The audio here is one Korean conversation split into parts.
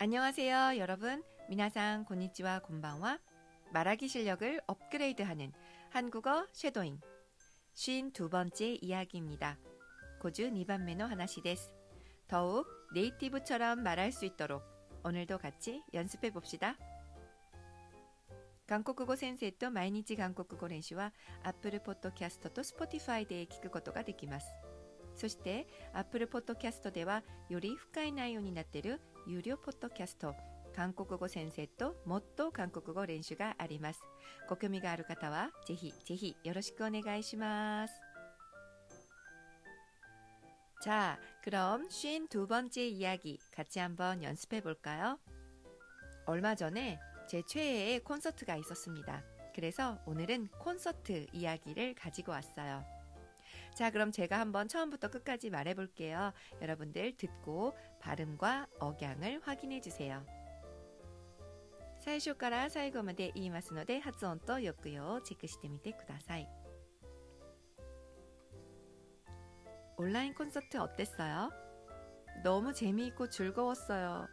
안녕하세요, 여러분. 미나상 고니치와 곤방와 말하기 실력을 업그레이드하는 한국어 쉐도잉 52번째 이야기입니다. 고주 니반 매너 하나시 데스. 더욱 네이티브처럼 말할 수 있도록 오늘도 같이 연습해 봅시다. 韓国語先生と毎日韓国語練習は Apple Podcast と Spotify で聞くことができます。そして Apple Podcast ではより深い内容になっている 有料ポッドキャスト韓国語先生ともっと韓国語練習があります。ご興味がある方はぜひぜひよろしくお願いします。 자, 그럼 52번째 이야기 같이 한번 연습해 볼까요? 얼마 전에 제 최애의 콘서트가 있었습니다. 그래서 오늘은 콘서트 이야기를 가지고 왔어요. 자, 그럼 제가 한번 처음부터 끝까지 말해 볼게요. 여러분들 듣고 발음과 억양을 확인해 주세요. 사이쇼카라 사이고마데 이마스노데 하츠온도 욕구요 체크시테 미테 쿠다사이. 온라인 콘서트 어땠어요? 너무 재미있고 즐거웠어요.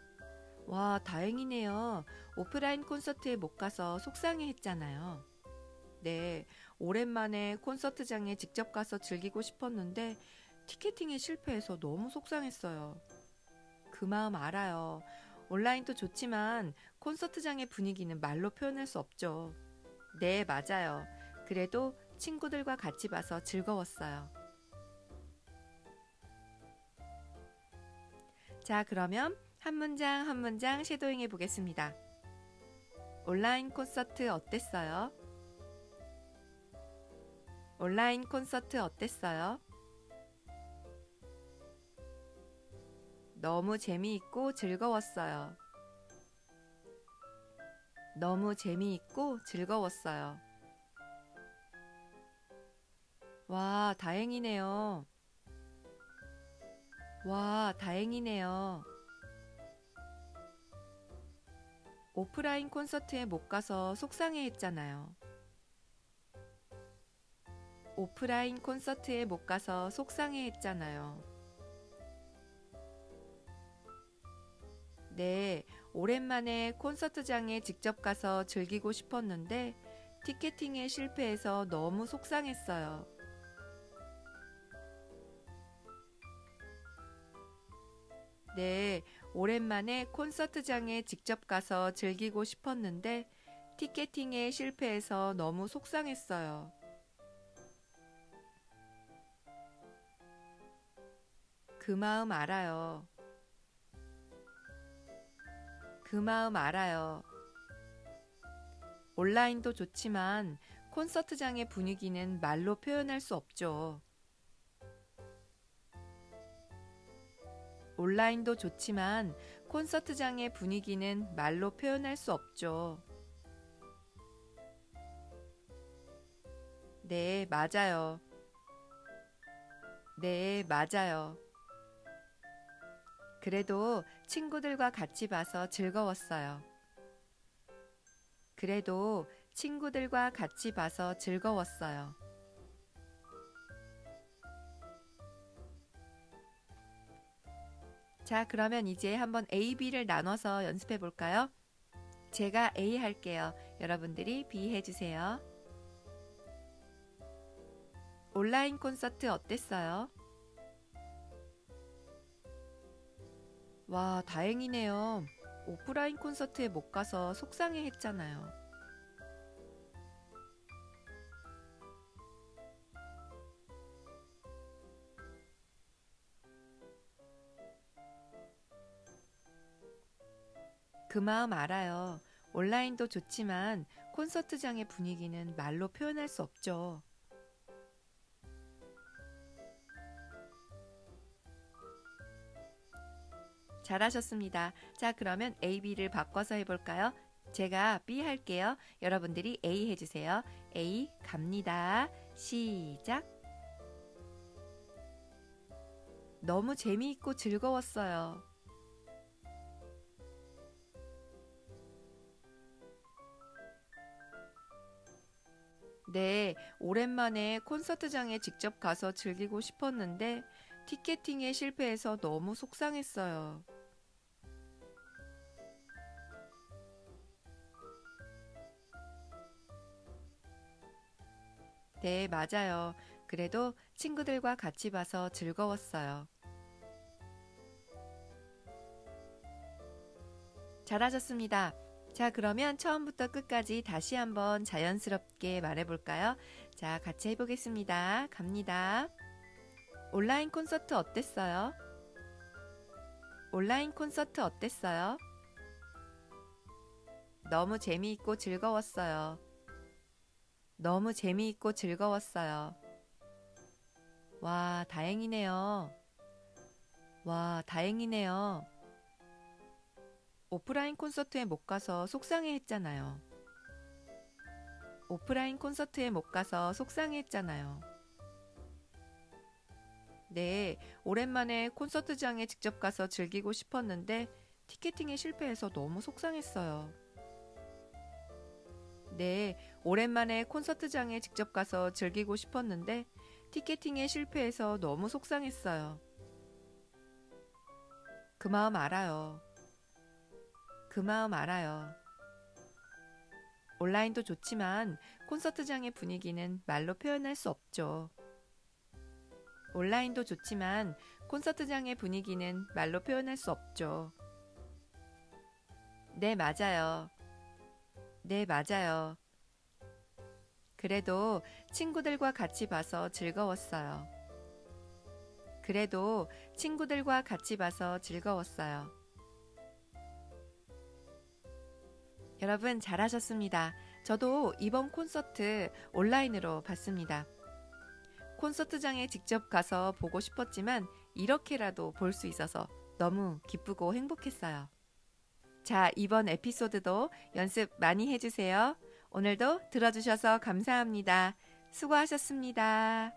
와, 다행이네요. 오프라인 콘서트에 못 가서 속상해 했잖아요. 네, 오랜만에 콘서트장에 직접 가서 즐기고 싶었는데 티켓팅에 실패해서 너무 속상했어요. 그 마음 알아요. 온라인도 좋지만 콘서트장의 분위기는 말로 표현할 수 없죠. 네, 맞아요. 그래도 친구들과 같이 봐서 즐거웠어요. 자, 그러면 한 문장 한 문장 쉐도잉 해 보겠습니다. 온라인 콘서트 어땠어요? 온라인 콘서트 어땠어요? 너무 재미있고 즐거웠어요. 너무 재미있고 즐거웠어요. 와, 다행이네요. 와, 다행이네요. 오프라인 콘서트에 못 가서 속상해 했잖아요. 오프라인 콘서트에 못 가서 속상해 했잖아요. 네, 오랜만에 콘서트장에 직접 가서 즐기고 싶었는데 티켓팅에 실패해서 너무 속상했어요. 네, 오랜만에 콘서트장에 직접 가서 즐기고 싶었는데 티켓팅에 실패해서 너무 속상했어요. 그 마음 알아요. 그 마음 알아요. 온라인도 좋지만 콘서트장의 분위기는 말로 표현할 수 없죠. 온라인도 좋지만 콘서트장의 분위기는 말로 표현할 수 없죠. 네, 맞아요. 네, 맞아요. 그래도 친구들과 같이 봐서 즐거웠어요. 그래도 친구들과 같이 봐서 즐거웠어요. 자, 그러면 이제 한번 A, B를 나눠서 연습해 볼까요? 제가 A 할게요. 여러분들이 B 해주세요. 온라인 콘서트 어땠어요? 와, 다행이네요. 오프라인 콘서트에 못 가서 속상해 했잖아요. 그 마음 알아요. 온라인도 좋지만 콘서트장의 분위기는 말로 표현할 수 없죠. 잘하셨습니다. 자, 그러면 A, B를 바꿔서 해볼까요? 제가 B 할게요. 여러분들이 A 해주세요. A 갑니다. 시작. 너무 재미있고 즐거웠어요. 네, 오랜만에 콘서트장에 직접 가서 즐기고 싶었는데 티켓팅에 실패해서 너무 속상했어요. 네, 맞아요. 그래도 친구들과 같이 봐서 즐거웠어요. 잘하셨습니다. 자, 그러면 처음부터 끝까지 다시 한번 자연스럽게 말해볼까요? 자, 같이 해보겠습니다. 갑니다. 온라인 콘서트 어땠어요? 온라인 콘서트 어땠어요? 너무 재미있고 즐거웠어요. 너무 재미있고 즐거웠어요. 와, 다행이네요. 와, 다행이네요. 오프라인 콘서트에 못 가서 속상해 했잖아요. 오프라인 콘서트에 못 가서 속상해 했잖아요. 네, 오랜만에 콘서트장에 직접 가서 즐기고 싶었는데 티켓팅에 실패해서 너무 속상했어요. 네, 오랜만에 콘서트장에 직접 가서 즐기고 싶었는데 티켓팅에 실패해서 너무 속상했어요. 그 마음 알아요. 그 마음 알아요. 온라인도 좋지만 콘서트장의 분위기는 말로 표현할 수 없죠. 온라인도 좋지만 콘서트장의 분위기는 말로 표현할 수 없죠. 네, 맞아요. 네, 맞아요. 그래도 친구들과 같이 봐서 즐거웠어요. 그래도 친구들과 같이 봐서 즐거웠어요. 여러분 잘하셨습니다. 저도 이번 콘서트 온라인으로 봤습니다. 콘서트장에 직접 가서 보고 싶었지만 이렇게라도 볼 수 있어서 너무 기쁘고 행복했어요. 자, 이번 에피소드도 연습 많이 해주세요. 오늘도 들어주셔서 감사합니다. 수고하셨습니다.